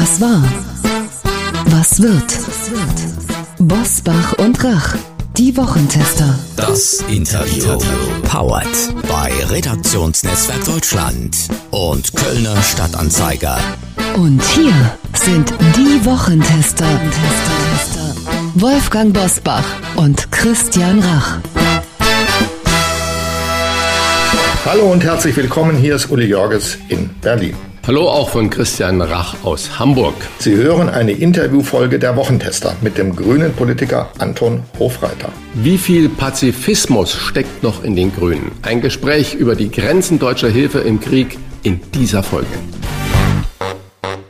Was war? Was wird? Bosbach und Rach, die Wochentester. Das Interview. Powered bei Redaktionsnetzwerk Deutschland und Kölner Stadtanzeiger. Und hier sind die Wochentester. Wolfgang Bosbach und Christian Rach. Hallo und herzlich willkommen. Hier ist Uli Jorges in Berlin. Hallo auch von Christian Rach aus Hamburg. Sie hören eine Interviewfolge der Wochentester mit dem grünen Politiker Anton Hofreiter. Wie viel Pazifismus steckt noch in den Grünen? Ein Gespräch über die Grenzen deutscher Hilfe im Krieg in dieser Folge.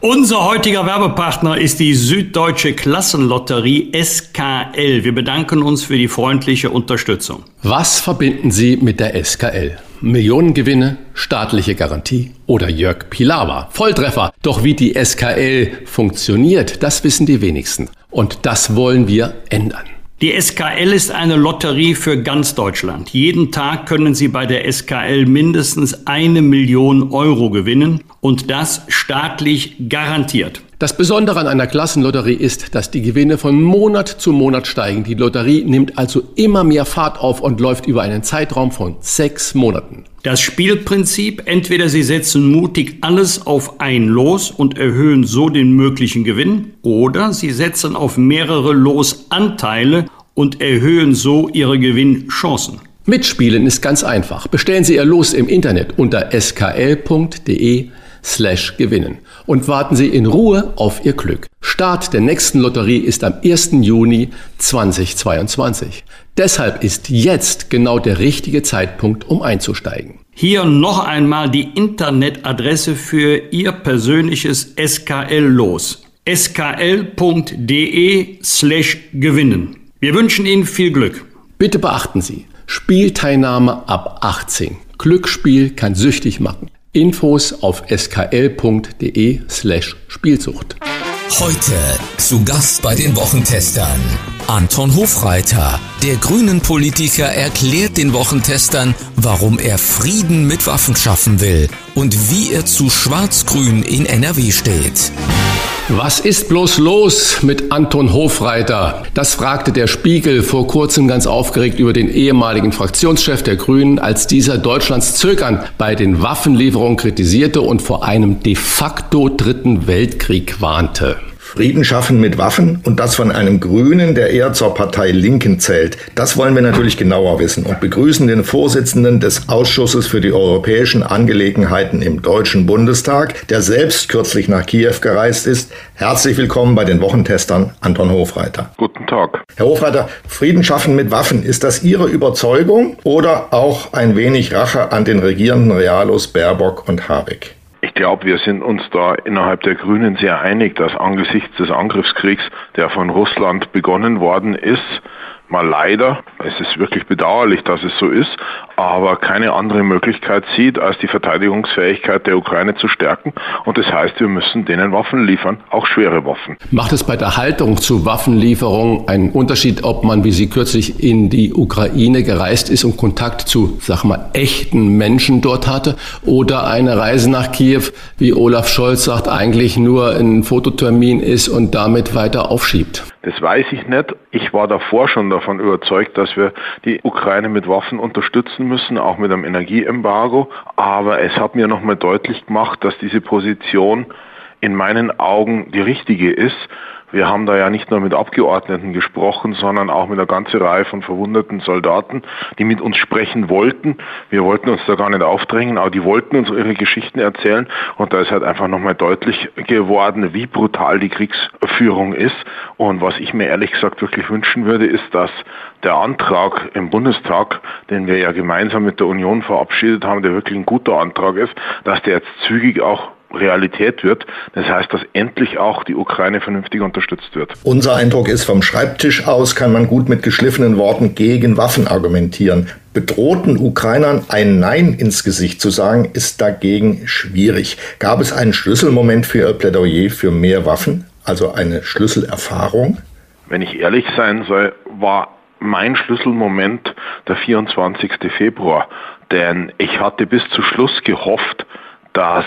Unser heutiger Werbepartner ist die Süddeutsche Klassenlotterie SKL. Wir bedanken uns für die freundliche Unterstützung. Was verbinden Sie mit der SKL? Millionengewinne, staatliche Garantie oder Jörg Pilawa. Volltreffer. Doch wie die SKL funktioniert, das wissen die wenigsten. Und das wollen wir ändern. Die SKL ist eine Lotterie für ganz Deutschland. Jeden Tag können Sie bei der SKL mindestens eine Million Euro gewinnen und das staatlich garantiert. Das Besondere an einer Klassenlotterie ist, dass die Gewinne von Monat zu Monat steigen. Die Lotterie nimmt also immer mehr Fahrt auf und läuft über einen Zeitraum von sechs Monaten. Das Spielprinzip, entweder Sie setzen mutig alles auf ein Los und erhöhen so den möglichen Gewinn, oder Sie setzen auf mehrere Losanteile und erhöhen so Ihre Gewinnchancen. Mitspielen ist ganz einfach. Bestellen Sie Ihr Los im Internet unter skl.de slash gewinnen und warten Sie in Ruhe auf Ihr Glück. Start der nächsten Lotterie ist am 1. Juni 2022. Deshalb ist jetzt genau der richtige Zeitpunkt, um einzusteigen. Hier noch einmal die Internetadresse für Ihr persönliches SKL-Los. skl.de slash gewinnen. Wir wünschen Ihnen viel Glück. Bitte beachten Sie, Spielteilnahme ab 18. Glücksspiel kann süchtig machen. Infos auf skl.de slash Spielsucht. Heute zu Gast bei den Wochentestern. Anton Hofreiter, der grünen Politiker, erklärt den Wochentestern, warum er Frieden mit Waffen schaffen will und wie er zu Schwarz-Grün in NRW steht. Was ist bloß los mit Anton Hofreiter? Das fragte der Spiegel vor kurzem ganz aufgeregt über den ehemaligen Fraktionschef der Grünen, als dieser Deutschlands Zögern bei den Waffenlieferungen kritisierte und vor einem de facto dritten Weltkrieg warnte. Frieden schaffen mit Waffen und das von einem Grünen, der eher zur Partei Linken zählt. Das wollen wir natürlich genauer wissen und begrüßen den Vorsitzenden des Ausschusses für die europäischen Angelegenheiten im Deutschen Bundestag, der selbst kürzlich nach Kiew gereist ist. Herzlich willkommen bei den Wochentestern, Anton Hofreiter. Guten Tag. Herr Hofreiter, Frieden schaffen mit Waffen, ist das Ihre Überzeugung oder auch ein wenig Rache an den regierenden Realos Baerbock und Habeck? Ich glaube, wir sind uns da innerhalb der Grünen sehr einig, dass angesichts des Angriffskriegs, der von Russland begonnen worden ist, mal leider, es ist wirklich bedauerlich, dass es so ist, aber keine andere Möglichkeit sieht, als die Verteidigungsfähigkeit der Ukraine zu stärken. Und das heißt, wir müssen denen Waffen liefern, auch schwere Waffen. Macht es bei der Haltung zu Waffenlieferungen einen Unterschied, ob man, wie Sie kürzlich in die Ukraine gereist ist und Kontakt zu, sag mal, echten Menschen dort hatte oder eine Reise nach Kiew, wie Olaf Scholz sagt, eigentlich nur ein Fototermin ist und damit weiter aufschiebt? Das weiß ich nicht. Ich war davor schon davon überzeugt, dass wir die Ukraine mit Waffen unterstützen müssen, auch mit einem Energieembargo. Aber es hat mir nochmal deutlich gemacht, dass diese Position in meinen Augen die richtige ist. Wir haben da ja nicht nur mit Abgeordneten gesprochen, sondern auch mit einer ganzen Reihe von verwundeten Soldaten, die mit uns sprechen wollten. Wir wollten uns da gar nicht aufdrängen, aber die wollten uns ihre Geschichten erzählen. Und da ist halt einfach nochmal deutlich geworden, wie brutal die Kriegsführung ist. Und was ich mir ehrlich gesagt wirklich wünschen würde, ist, dass der Antrag im Bundestag, den wir ja gemeinsam mit der Union verabschiedet haben, der wirklich ein guter Antrag ist, dass der jetzt zügig auch Realität wird. Das heißt, dass endlich auch die Ukraine vernünftig unterstützt wird. Unser Eindruck ist, vom Schreibtisch aus kann man gut mit geschliffenen Worten gegen Waffen argumentieren. Bedrohten Ukrainern ein Nein ins Gesicht zu sagen, ist dagegen schwierig. Gab es einen Schlüsselmoment für Ihr Plädoyer für mehr Waffen? Also eine Schlüsselerfahrung? Wenn ich ehrlich sein soll, war mein Schlüsselmoment der 24. Februar. Denn ich hatte bis zu Schluss gehofft, dass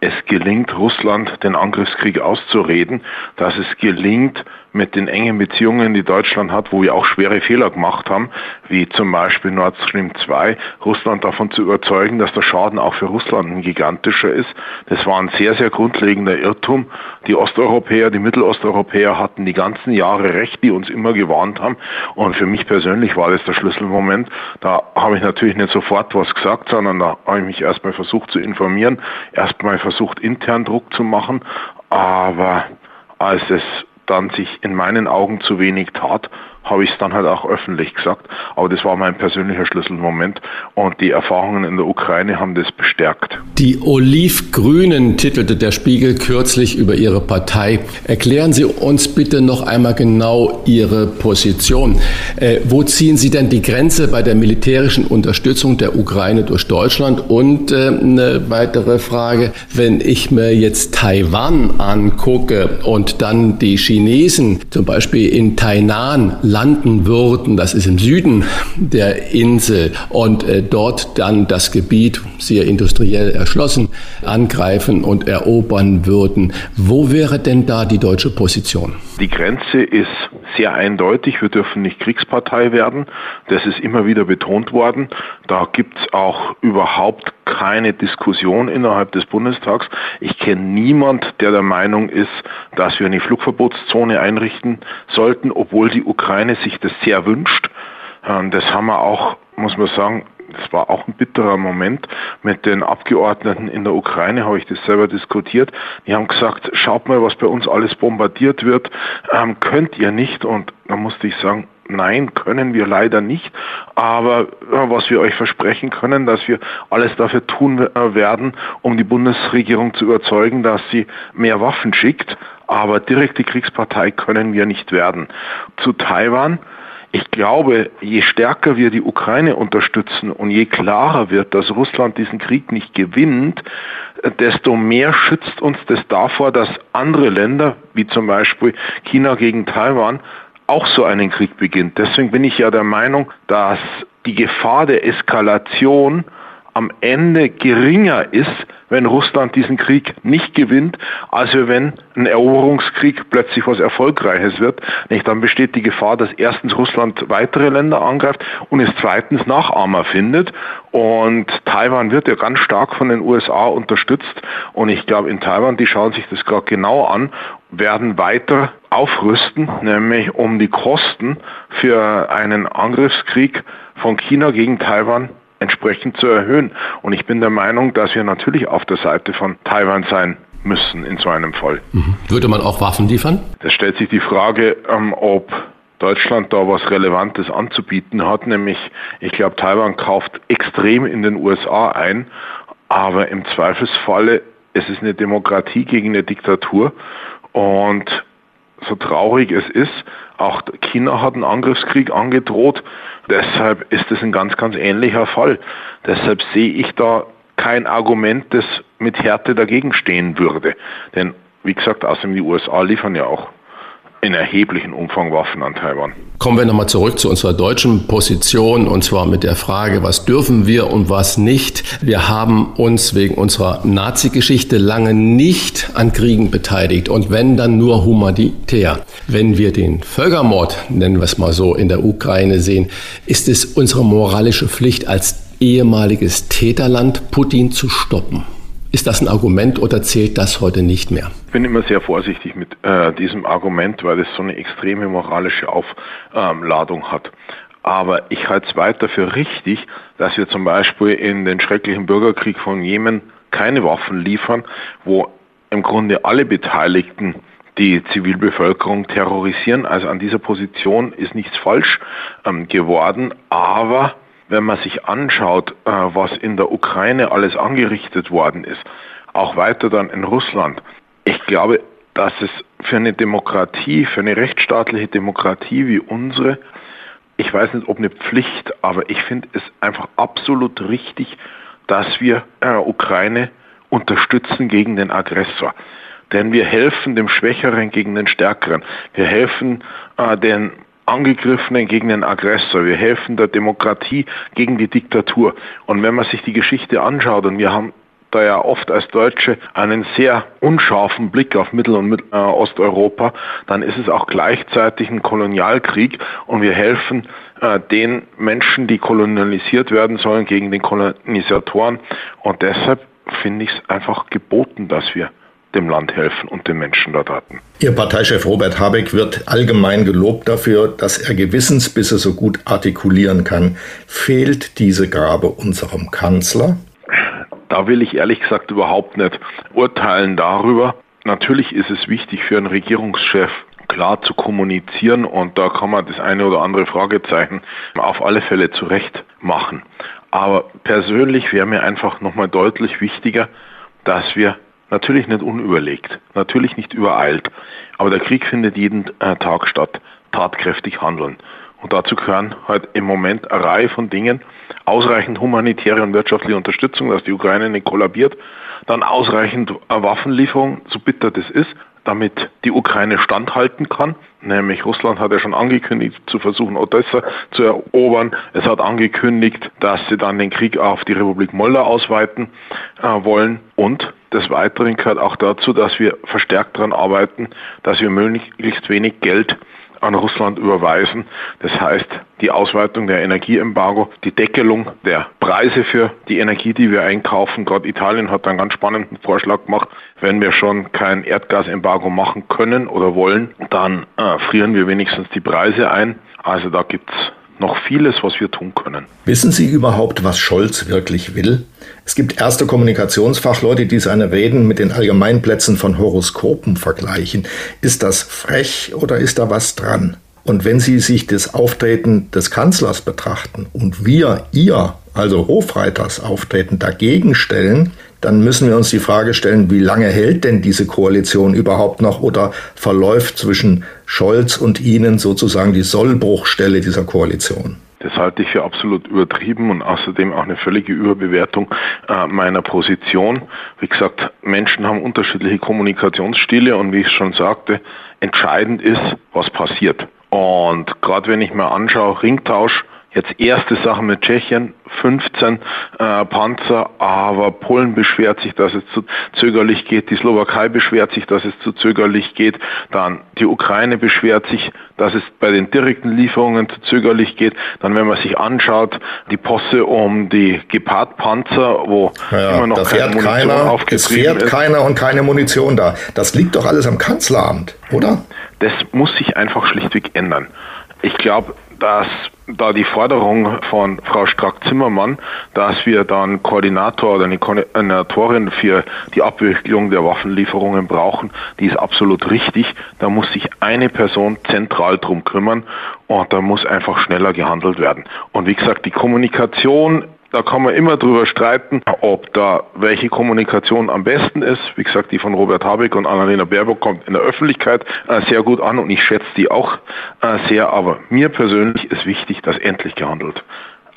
es gelingt, Russland den Angriffskrieg auszureden, dass es gelingt, mit den engen Beziehungen, die Deutschland hat, wo wir auch schwere Fehler gemacht haben, wie zum Beispiel Nord Stream 2, Russland davon zu überzeugen, dass der Schaden auch für Russland ein gigantischer ist. Das war ein sehr, sehr grundlegender Irrtum. Die Osteuropäer, die Mittelosteuropäer hatten die ganzen Jahre recht, die uns immer gewarnt haben. Und für mich persönlich war das der Schlüsselmoment. Da habe ich natürlich nicht sofort was gesagt, sondern da habe ich mich erstmal versucht zu informieren, erstmal versucht intern Druck zu machen. Aber als es dann sich in meinen Augen zu wenig tat, habe ich es dann halt auch öffentlich gesagt. Aber das war mein persönlicher Schlüsselmoment und die Erfahrungen in der Ukraine haben das bestärkt. Die Olivgrünen titelte der Spiegel kürzlich über ihre Partei. Erklären Sie uns bitte noch einmal genau Ihre Position. Äh, wo ziehen Sie denn die Grenze bei der militärischen Unterstützung der Ukraine durch Deutschland? Und äh, eine weitere Frage, wenn ich mir jetzt Taiwan angucke und dann die Chinesen zum Beispiel in Tainan landen würden, das ist im Süden der Insel, und äh, dort dann das Gebiet sehr industriell erschlossen angreifen und erobern würden. Wo wäre denn da die deutsche Position? Die Grenze ist sehr eindeutig. Wir dürfen nicht Kriegspartei werden. Das ist immer wieder betont worden. Da gibt es auch überhaupt keine Diskussion innerhalb des Bundestags. Ich kenne niemand, der der Meinung ist, dass wir eine Flugverbotszone einrichten sollten, obwohl die Ukraine sich das sehr wünscht. Ähm, das haben wir auch, muss man sagen, das war auch ein bitterer Moment mit den Abgeordneten in der Ukraine, habe ich das selber diskutiert. Die haben gesagt, schaut mal, was bei uns alles bombardiert wird, ähm, könnt ihr nicht. Und da musste ich sagen, Nein, können wir leider nicht. Aber was wir euch versprechen können, dass wir alles dafür tun äh, werden, um die Bundesregierung zu überzeugen, dass sie mehr Waffen schickt. Aber direkte Kriegspartei können wir nicht werden. Zu Taiwan ich glaube, je stärker wir die Ukraine unterstützen und je klarer wird, dass Russland diesen Krieg nicht gewinnt, desto mehr schützt uns das davor, dass andere Länder, wie zum Beispiel China gegen Taiwan, auch so einen Krieg beginnt. Deswegen bin ich ja der Meinung, dass die Gefahr der Eskalation am Ende geringer ist, wenn Russland diesen Krieg nicht gewinnt, als wenn ein Eroberungskrieg plötzlich was Erfolgreiches wird. Nicht? Dann besteht die Gefahr, dass erstens Russland weitere Länder angreift und es zweitens Nachahmer findet. Und Taiwan wird ja ganz stark von den USA unterstützt. Und ich glaube, in Taiwan, die schauen sich das gerade genau an, werden weiter aufrüsten, nämlich um die Kosten für einen Angriffskrieg von China gegen Taiwan entsprechend zu erhöhen. Und ich bin der Meinung, dass wir natürlich auf der Seite von Taiwan sein müssen in so einem Fall. Mhm. Würde man auch Waffen liefern? Da stellt sich die Frage, ähm, ob Deutschland da was Relevantes anzubieten hat, nämlich ich glaube, Taiwan kauft extrem in den USA ein, aber im Zweifelsfalle es ist eine Demokratie gegen eine Diktatur und so traurig es ist, auch China hat einen Angriffskrieg angedroht. Deshalb ist es ein ganz, ganz ähnlicher Fall. Deshalb sehe ich da kein Argument, das mit Härte dagegen stehen würde. Denn wie gesagt, außerdem die USA liefern ja auch in erheblichem Umfang Waffen an Taiwan. Kommen wir nochmal zurück zu unserer deutschen Position und zwar mit der Frage, was dürfen wir und was nicht. Wir haben uns wegen unserer Nazi-Geschichte lange nicht an Kriegen beteiligt und wenn dann nur humanitär. Wenn wir den Völkermord, nennen wir es mal so, in der Ukraine sehen, ist es unsere moralische Pflicht als ehemaliges Täterland, Putin zu stoppen. Ist das ein Argument oder zählt das heute nicht mehr? Ich bin immer sehr vorsichtig mit äh, diesem Argument, weil es so eine extreme moralische Aufladung hat. Aber ich halte es weiter für richtig, dass wir zum Beispiel in den schrecklichen Bürgerkrieg von Jemen keine Waffen liefern, wo im Grunde alle Beteiligten die Zivilbevölkerung terrorisieren. Also an dieser Position ist nichts falsch ähm, geworden, aber wenn man sich anschaut, äh, was in der Ukraine alles angerichtet worden ist, auch weiter dann in Russland, ich glaube, dass es für eine Demokratie, für eine rechtsstaatliche Demokratie wie unsere, ich weiß nicht, ob eine Pflicht, aber ich finde es einfach absolut richtig, dass wir äh, Ukraine unterstützen gegen den Aggressor. Denn wir helfen dem Schwächeren gegen den Stärkeren. Wir helfen äh, den Angegriffenen gegen den Aggressor. Wir helfen der Demokratie gegen die Diktatur. Und wenn man sich die Geschichte anschaut, und wir haben da ja oft als Deutsche einen sehr unscharfen Blick auf Mittel- und Mittel äh, Osteuropa, dann ist es auch gleichzeitig ein Kolonialkrieg und wir helfen äh, den Menschen, die kolonialisiert werden sollen, gegen den Kolonisatoren. Und deshalb finde ich es einfach geboten, dass wir dem Land helfen und den Menschen dort hatten. Ihr Parteichef Robert Habeck wird allgemein gelobt dafür, dass er Gewissensbisse so gut artikulieren kann. Fehlt diese Gabe unserem Kanzler? Da will ich ehrlich gesagt überhaupt nicht urteilen darüber. Natürlich ist es wichtig für einen Regierungschef, klar zu kommunizieren und da kann man das eine oder andere Fragezeichen auf alle Fälle zurecht machen. Aber persönlich wäre mir einfach nochmal deutlich wichtiger, dass wir natürlich nicht unüberlegt, natürlich nicht übereilt, aber der Krieg findet jeden äh, Tag statt, tatkräftig handeln. Und dazu gehören halt im Moment eine Reihe von Dingen. Ausreichend humanitäre und wirtschaftliche Unterstützung, dass die Ukraine nicht kollabiert. Dann ausreichend Waffenlieferung, so bitter das ist, damit die Ukraine standhalten kann. Nämlich Russland hat ja schon angekündigt, zu versuchen, Odessa zu erobern. Es hat angekündigt, dass sie dann den Krieg auf die Republik Moldau ausweiten äh, wollen. Und des Weiteren gehört auch dazu, dass wir verstärkt daran arbeiten, dass wir möglichst wenig Geld an Russland überweisen. Das heißt, die Ausweitung der Energieembargo, die Deckelung der Preise für die Energie, die wir einkaufen. Gerade Italien hat einen ganz spannenden Vorschlag gemacht. Wenn wir schon kein Erdgasembargo machen können oder wollen, dann äh, frieren wir wenigstens die Preise ein. Also da gibt's noch vieles, was wir tun können. Wissen Sie überhaupt, was Scholz wirklich will? Es gibt erste Kommunikationsfachleute, die seine Reden mit den Allgemeinplätzen von Horoskopen vergleichen. Ist das frech oder ist da was dran? Und wenn Sie sich das Auftreten des Kanzlers betrachten und wir, ihr, also Hofreiters Auftreten dagegen stellen, dann müssen wir uns die Frage stellen, wie lange hält denn diese Koalition überhaupt noch oder verläuft zwischen Scholz und Ihnen sozusagen die Sollbruchstelle dieser Koalition? Das halte ich für absolut übertrieben und außerdem auch eine völlige Überbewertung äh, meiner Position. Wie gesagt, Menschen haben unterschiedliche Kommunikationsstile und wie ich schon sagte, entscheidend ist, was passiert. Und gerade wenn ich mir anschaue, Ringtausch, Jetzt erste Sache mit Tschechien, 15 äh, Panzer, aber Polen beschwert sich, dass es zu zögerlich geht, die Slowakei beschwert sich, dass es zu zögerlich geht, dann die Ukraine beschwert sich, dass es bei den direkten Lieferungen zu zögerlich geht, dann wenn man sich anschaut, die Posse um die Gepard-Panzer, wo ja, immer noch keine Munition keiner, Es fährt ist. keiner und keine Munition da. Das liegt doch alles am Kanzleramt, oder? Das muss sich einfach schlichtweg ändern. Ich glaube, dass da die Forderung von Frau Strack-Zimmermann, dass wir dann Koordinator oder eine Koordinatorin für die Abwicklung der Waffenlieferungen brauchen, die ist absolut richtig. Da muss sich eine Person zentral drum kümmern und da muss einfach schneller gehandelt werden. Und wie gesagt, die Kommunikation da kann man immer drüber streiten, ob da welche Kommunikation am besten ist. Wie gesagt, die von Robert Habeck und Annalena Baerbock kommt in der Öffentlichkeit äh, sehr gut an und ich schätze die auch äh, sehr. Aber mir persönlich ist wichtig, dass endlich gehandelt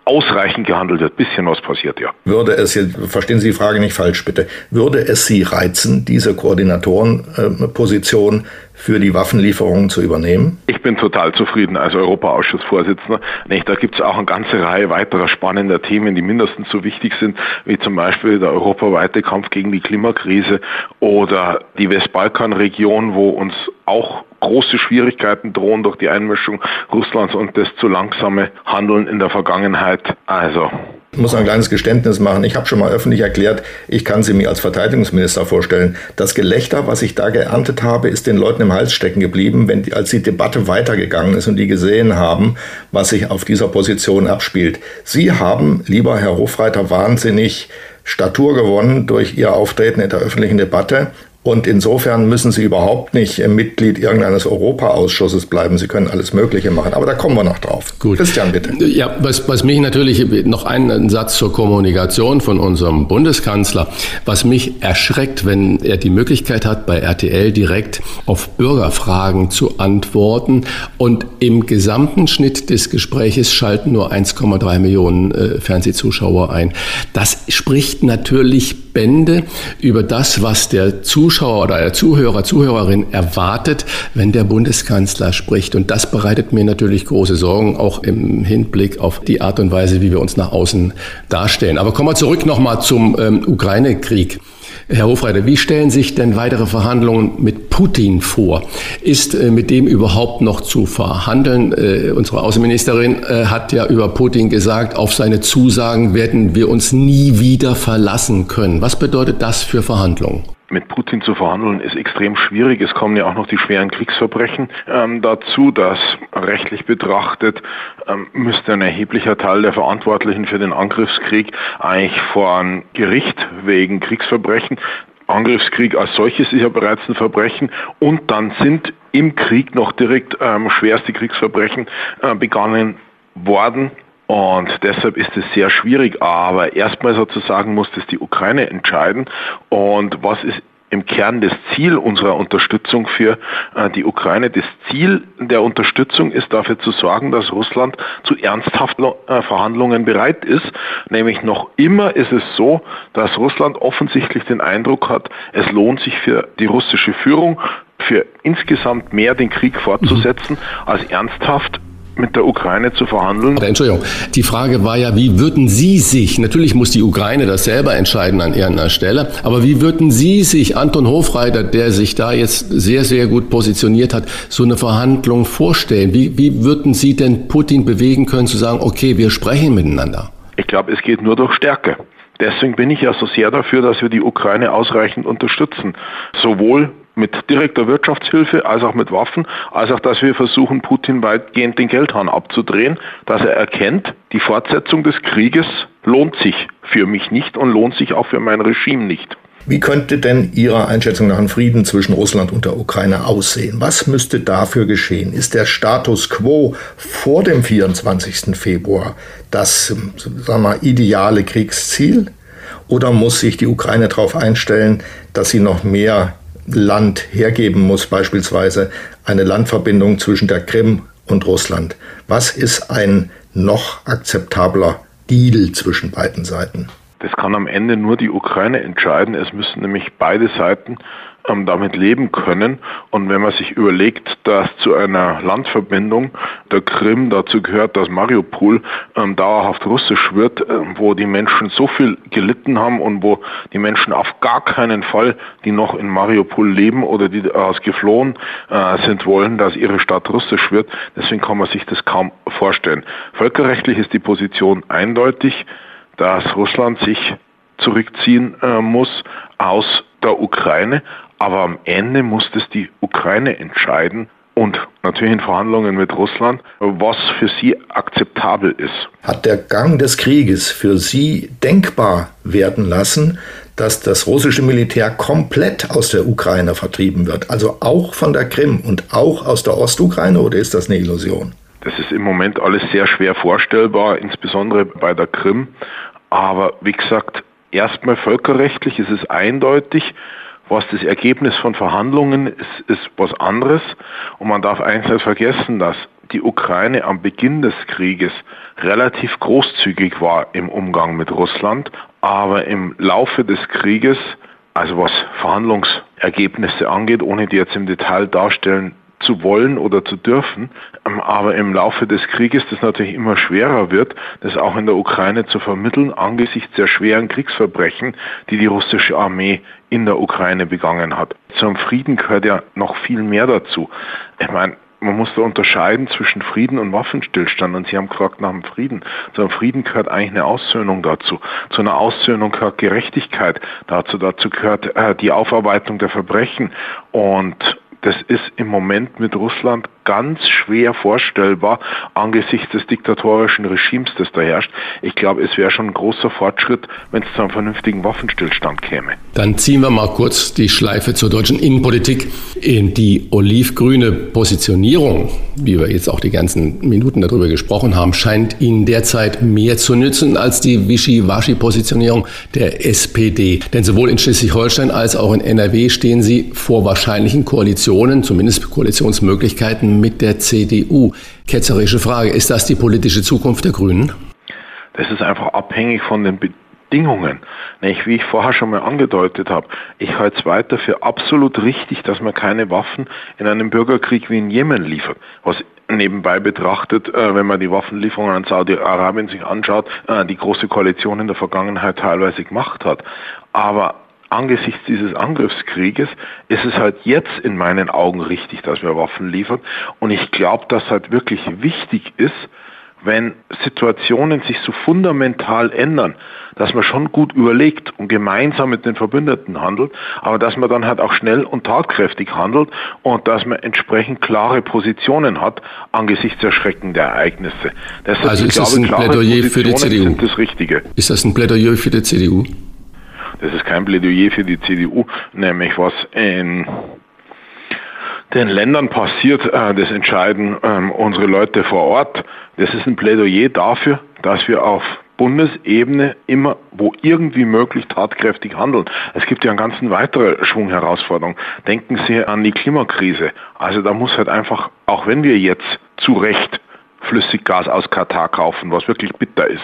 ausreichend gehandelt wird. Bisschen was passiert, ja. Würde es, verstehen Sie die Frage nicht falsch, bitte, würde es Sie reizen, diese Koordinatorenposition äh, für die Waffenlieferungen zu übernehmen? Ich bin total zufrieden als Europaausschussvorsitzender. Da gibt es auch eine ganze Reihe weiterer spannender Themen, die mindestens so wichtig sind, wie zum Beispiel der europaweite Kampf gegen die Klimakrise oder die Westbalkanregion, wo uns auch große Schwierigkeiten drohen durch die Einmischung Russlands und das zu langsame Handeln in der Vergangenheit. Also ich muss ein kleines Geständnis machen. Ich habe schon mal öffentlich erklärt, ich kann sie mir als Verteidigungsminister vorstellen. Das Gelächter, was ich da geerntet habe, ist den Leuten im Hals stecken geblieben, wenn die, als die Debatte weitergegangen ist und die gesehen haben, was sich auf dieser Position abspielt. Sie haben, lieber Herr Hofreiter, wahnsinnig Statur gewonnen durch Ihr Auftreten in der öffentlichen Debatte und insofern müssen Sie überhaupt nicht Mitglied irgendeines Europaausschusses bleiben. Sie können alles Mögliche machen. Aber da kommen wir noch drauf. Gut. Christian, bitte. Ja, was, was mich natürlich noch einen Satz zur Kommunikation von unserem Bundeskanzler. Was mich erschreckt, wenn er die Möglichkeit hat, bei RTL direkt auf Bürgerfragen zu antworten und im gesamten Schnitt des Gespräches schalten nur 1,3 Millionen äh, Fernsehzuschauer ein. Das spricht natürlich Bände über das, was der Zuschauer oder der Zuhörer, Zuhörerin erwartet, wenn der Bundeskanzler spricht. Und das bereitet mir natürlich große Sorgen, auch im Hinblick auf die Art und Weise, wie wir uns nach außen darstellen. Aber kommen wir zurück nochmal zum ähm, Ukraine-Krieg. Herr Hofreiter, wie stellen sich denn weitere Verhandlungen mit Putin vor? Ist äh, mit dem überhaupt noch zu verhandeln? Äh, unsere Außenministerin äh, hat ja über Putin gesagt, auf seine Zusagen werden wir uns nie wieder verlassen können. Was bedeutet das für Verhandlungen? Mit Putin zu verhandeln, ist extrem schwierig. Es kommen ja auch noch die schweren Kriegsverbrechen ähm, dazu, dass rechtlich betrachtet ähm, müsste ein erheblicher Teil der Verantwortlichen für den Angriffskrieg eigentlich vor ein Gericht wegen Kriegsverbrechen. Angriffskrieg als solches ist ja bereits ein Verbrechen und dann sind im Krieg noch direkt ähm, schwerste Kriegsverbrechen äh, begangen worden. Und deshalb ist es sehr schwierig. Aber erstmal sozusagen muss das die Ukraine entscheiden. Und was ist im Kern das Ziel unserer Unterstützung für äh, die Ukraine. Das Ziel der Unterstützung ist dafür zu sorgen, dass Russland zu ernsthaften äh, Verhandlungen bereit ist. Nämlich noch immer ist es so, dass Russland offensichtlich den Eindruck hat, es lohnt sich für die russische Führung, für insgesamt mehr den Krieg fortzusetzen, als ernsthaft mit der Ukraine zu verhandeln. Entschuldigung, die Frage war ja, wie würden Sie sich, natürlich muss die Ukraine das selber entscheiden an ihrer Stelle, aber wie würden Sie sich, Anton Hofreiter, der sich da jetzt sehr, sehr gut positioniert hat, so eine Verhandlung vorstellen? Wie, wie würden Sie denn Putin bewegen können zu sagen, okay, wir sprechen miteinander? Ich glaube, es geht nur durch Stärke. Deswegen bin ich ja so sehr dafür, dass wir die Ukraine ausreichend unterstützen. Sowohl mit direkter Wirtschaftshilfe, als auch mit Waffen, als auch, dass wir versuchen, Putin weitgehend den Geldhahn abzudrehen, dass er erkennt, die Fortsetzung des Krieges lohnt sich für mich nicht und lohnt sich auch für mein Regime nicht. Wie könnte denn Ihrer Einschätzung nach ein Frieden zwischen Russland und der Ukraine aussehen? Was müsste dafür geschehen? Ist der Status quo vor dem 24. Februar das sagen wir ideale Kriegsziel? Oder muss sich die Ukraine darauf einstellen, dass sie noch mehr Land hergeben muss, beispielsweise eine Landverbindung zwischen der Krim und Russland. Was ist ein noch akzeptabler Deal zwischen beiden Seiten? Das kann am Ende nur die Ukraine entscheiden. Es müssen nämlich beide Seiten damit leben können. Und wenn man sich überlegt, dass zu einer Landverbindung der Krim dazu gehört, dass Mariupol ähm, dauerhaft russisch wird, äh, wo die Menschen so viel gelitten haben und wo die Menschen auf gar keinen Fall, die noch in Mariupol leben oder die daraus geflohen äh, sind, wollen, dass ihre Stadt russisch wird. Deswegen kann man sich das kaum vorstellen. Völkerrechtlich ist die Position eindeutig, dass Russland sich zurückziehen äh, muss aus der Ukraine. Aber am Ende muss das die Ukraine entscheiden und natürlich in Verhandlungen mit Russland, was für sie akzeptabel ist. Hat der Gang des Krieges für Sie denkbar werden lassen, dass das russische Militär komplett aus der Ukraine vertrieben wird, also auch von der Krim und auch aus der Ostukraine, oder ist das eine Illusion? Das ist im Moment alles sehr schwer vorstellbar, insbesondere bei der Krim. Aber wie gesagt, erstmal völkerrechtlich ist es eindeutig, was das Ergebnis von Verhandlungen ist, ist was anderes. Und man darf eins nicht vergessen, dass die Ukraine am Beginn des Krieges relativ großzügig war im Umgang mit Russland, aber im Laufe des Krieges, also was Verhandlungsergebnisse angeht, ohne die jetzt im Detail darstellen zu wollen oder zu dürfen, ähm, aber im Laufe des Krieges das natürlich immer schwerer wird, das auch in der Ukraine zu vermitteln, angesichts der schweren Kriegsverbrechen, die die russische Armee in der Ukraine begangen hat. Zum Frieden gehört ja noch viel mehr dazu. Ich meine, man muss da unterscheiden zwischen Frieden und Waffenstillstand. Und Sie haben gefragt nach dem Frieden. Zu einem Frieden gehört eigentlich eine Aussöhnung dazu. Zu einer Aussöhnung gehört Gerechtigkeit dazu. Dazu gehört äh, die Aufarbeitung der Verbrechen. Und das ist im Moment mit Russland ganz schwer vorstellbar angesichts des diktatorischen Regimes, das da herrscht. Ich glaube, es wäre schon ein großer Fortschritt, wenn es zu einem vernünftigen Waffenstillstand käme. Dann ziehen wir mal kurz die Schleife zur deutschen Innenpolitik. In die olivgrüne Positionierung, wie wir jetzt auch die ganzen Minuten darüber gesprochen haben, scheint Ihnen derzeit mehr zu nützen als die Wischiwaschi-Positionierung der SPD. Denn sowohl in Schleswig-Holstein als auch in NRW stehen Sie vor wahrscheinlichen Koalitionen, zumindest Koalitionsmöglichkeiten mit der CDU. Ketzerische Frage, ist das die politische Zukunft der Grünen? Das ist einfach abhängig von den Bedingungen. Wie ich vorher schon mal angedeutet habe, ich halte es weiter für absolut richtig, dass man keine Waffen in einem Bürgerkrieg wie in Jemen liefert. Was nebenbei betrachtet, äh, wenn man die Waffenlieferungen an Saudi-Arabien sich anschaut, äh, die große Koalition in der Vergangenheit teilweise gemacht hat. Aber angesichts dieses Angriffskrieges ist es halt jetzt in meinen Augen richtig, dass wir Waffen liefern. Und ich glaube, dass halt wirklich wichtig ist, wenn Situationen sich so fundamental ändern, dass man schon gut überlegt und gemeinsam mit den Verbündeten handelt, aber dass man dann halt auch schnell und tatkräftig handelt und dass man entsprechend klare Positionen hat angesichts erschreckender Ereignisse. Deshalb, also ist glaube, das ein Plädoyer für die CDU? das Richtige. Ist das ein Plädoyer für die CDU? Das ist kein Plädoyer für die CDU, nämlich was in den Ländern passiert, äh, das entscheiden ähm, unsere Leute vor Ort. Das ist ein Plädoyer dafür, dass wir auf Bundesebene immer, wo irgendwie möglich, tatkräftig handeln. Es gibt ja einen ganzen weiteren Schwung Herausforderungen. Denken Sie an die Klimakrise. Also da muss halt einfach, auch wenn wir jetzt zu Recht Flüssiggas aus Katar kaufen, was wirklich bitter ist,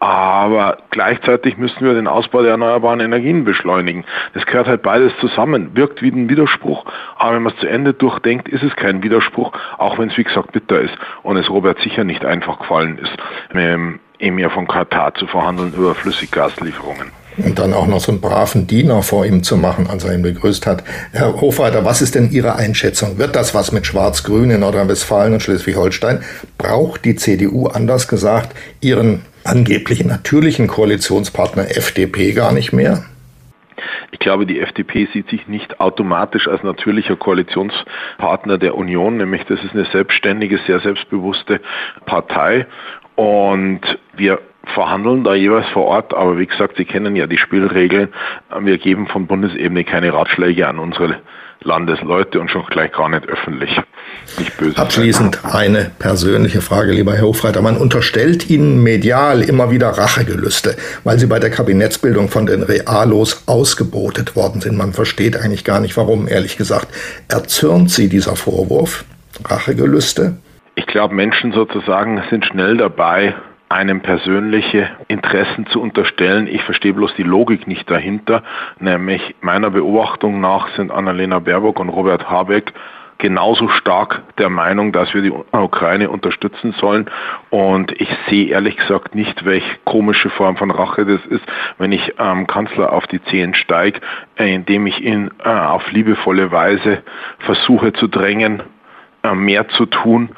aber gleichzeitig müssen wir den Ausbau der erneuerbaren Energien beschleunigen. Das gehört halt beides zusammen, wirkt wie ein Widerspruch, aber wenn man es zu Ende durchdenkt, ist es kein Widerspruch, auch wenn es wie gesagt bitter ist und es Robert sicher nicht einfach gefallen ist, mit dem Emir von Katar zu verhandeln über Flüssiggaslieferungen und dann auch noch so einen braven Diener vor ihm zu machen, als er ihn begrüßt hat. Herr Hofreiter, was ist denn Ihre Einschätzung? Wird das was mit Schwarz-Grün in Nordrhein-Westfalen und Schleswig-Holstein? Braucht die CDU, anders gesagt, ihren angeblichen natürlichen Koalitionspartner FDP gar nicht mehr? Ich glaube, die FDP sieht sich nicht automatisch als natürlicher Koalitionspartner der Union, nämlich das ist eine selbstständige, sehr selbstbewusste Partei. Und wir verhandeln da jeweils vor Ort, aber wie gesagt, Sie kennen ja die Spielregeln. Wir geben von Bundesebene keine Ratschläge an unsere Landesleute und schon gleich gar nicht öffentlich. Nicht böse Abschließend eine persönliche Frage, lieber Herr Hofreiter. Man unterstellt Ihnen medial immer wieder Rachegelüste, weil Sie bei der Kabinettsbildung von den Realos ausgebotet worden sind. Man versteht eigentlich gar nicht, warum, ehrlich gesagt. Erzürnt Sie dieser Vorwurf? Rachegelüste? Ich glaube, Menschen sozusagen sind schnell dabei, einem persönliche Interessen zu unterstellen. Ich verstehe bloß die Logik nicht dahinter. Nämlich meiner Beobachtung nach sind Annalena Baerbock und Robert Habeck genauso stark der Meinung, dass wir die Ukraine unterstützen sollen. Und ich sehe ehrlich gesagt nicht, welche komische Form von Rache das ist, wenn ich ähm, Kanzler auf die Zehen steige, äh, indem ich ihn äh, auf liebevolle Weise versuche zu drängen, äh, mehr zu tun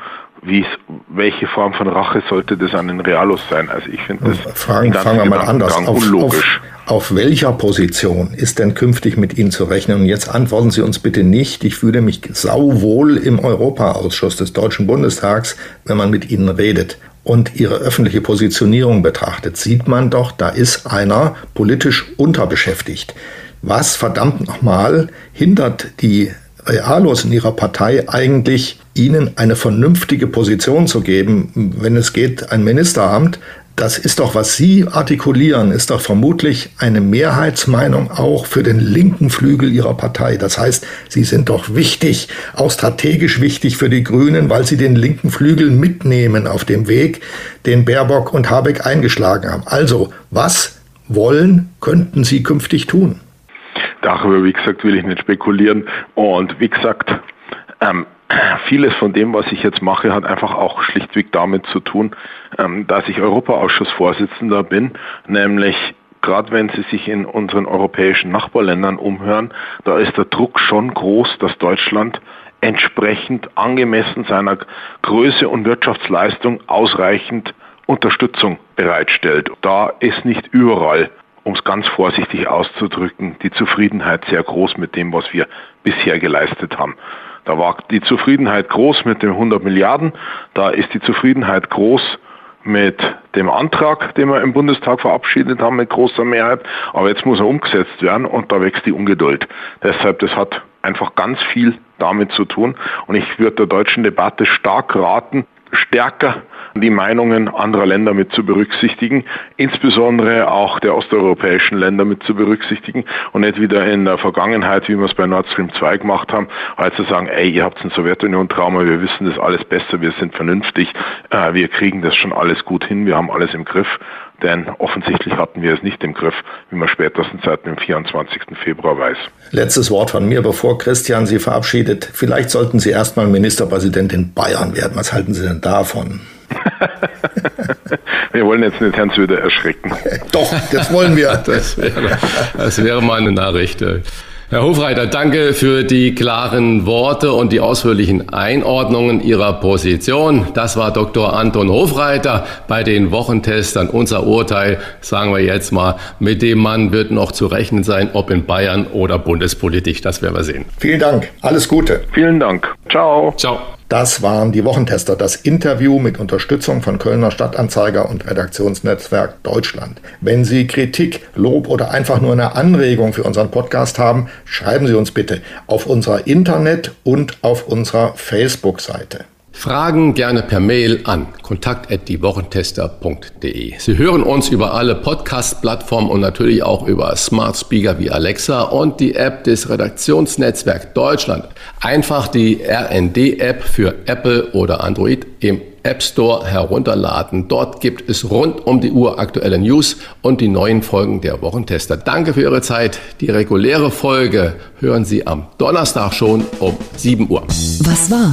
wie welche Form von Rache sollte das an den Realos sein? Also ich finde das Fragen, fangen wir mal anders auf. Auf, auf welcher Position ist denn künftig mit Ihnen zu rechnen? Und jetzt antworten Sie uns bitte nicht. Ich fühle mich sauwohl im Europaausschuss des Deutschen Bundestags, wenn man mit Ihnen redet und ihre öffentliche Positionierung betrachtet, sieht man doch, da ist einer politisch unterbeschäftigt. Was verdammt nochmal hindert die Realos in ihrer Partei eigentlich, ihnen eine vernünftige Position zu geben, wenn es geht, ein Ministeramt. Das ist doch, was Sie artikulieren, ist doch vermutlich eine Mehrheitsmeinung auch für den linken Flügel Ihrer Partei. Das heißt, Sie sind doch wichtig, auch strategisch wichtig für die Grünen, weil Sie den linken Flügel mitnehmen auf dem Weg, den Baerbock und Habeck eingeschlagen haben. Also, was wollen, könnten Sie künftig tun? Darüber, wie gesagt, will ich nicht spekulieren. Und wie gesagt, ähm, vieles von dem, was ich jetzt mache, hat einfach auch schlichtweg damit zu tun, ähm, dass ich Europaausschussvorsitzender bin, nämlich gerade wenn Sie sich in unseren europäischen Nachbarländern umhören, da ist der Druck schon groß, dass Deutschland entsprechend angemessen seiner Größe und Wirtschaftsleistung ausreichend Unterstützung bereitstellt. Da ist nicht überall um es ganz vorsichtig auszudrücken, die Zufriedenheit sehr groß mit dem, was wir bisher geleistet haben. Da war die Zufriedenheit groß mit den 100 Milliarden, da ist die Zufriedenheit groß mit dem Antrag, den wir im Bundestag verabschiedet haben mit großer Mehrheit, aber jetzt muss er umgesetzt werden und da wächst die Ungeduld. Deshalb, das hat einfach ganz viel damit zu tun und ich würde der deutschen Debatte stark raten, stärker die Meinungen anderer Länder mit zu berücksichtigen, insbesondere auch der osteuropäischen Länder mit zu berücksichtigen und nicht wieder in der Vergangenheit, wie wir es bei Nord Stream 2 gemacht haben, halt zu sagen, ey, ihr habt ein Sowjetunion-Trauma, wir wissen das alles besser, wir sind vernünftig, äh, wir kriegen das schon alles gut hin, wir haben alles im Griff. Denn offensichtlich hatten wir es nicht im Griff, wie man spätestens seit dem 24. Februar weiß. Letztes Wort von mir, bevor Christian Sie verabschiedet. Vielleicht sollten Sie erstmal Ministerpräsident in Bayern werden. Was halten Sie denn davon? wir wollen jetzt nicht Herrn Söder erschrecken. Doch, das wollen wir. Das wäre, das wäre mal eine Nachricht. Herr Hofreiter, danke für die klaren Worte und die ausführlichen Einordnungen Ihrer Position. Das war Dr. Anton Hofreiter bei den Wochentestern. Unser Urteil, sagen wir jetzt mal, mit dem Mann wird noch zu rechnen sein, ob in Bayern oder Bundespolitik. Das werden wir sehen. Vielen Dank. Alles Gute. Vielen Dank. Ciao. Ciao. Das waren die Wochentester, das Interview mit Unterstützung von Kölner Stadtanzeiger und Redaktionsnetzwerk Deutschland. Wenn Sie Kritik, Lob oder einfach nur eine Anregung für unseren Podcast haben, schreiben Sie uns bitte auf unserer Internet- und auf unserer Facebook-Seite. Fragen gerne per Mail an kontakt@diewochentester.de. Sie hören uns über alle Podcast-Plattformen und natürlich auch über Smart Speaker wie Alexa und die App des Redaktionsnetzwerk Deutschland. Einfach die RND-App für Apple oder Android im App Store herunterladen. Dort gibt es rund um die Uhr aktuelle News und die neuen Folgen der Wochentester. Danke für Ihre Zeit. Die reguläre Folge hören Sie am Donnerstag schon um 7 Uhr. Was war?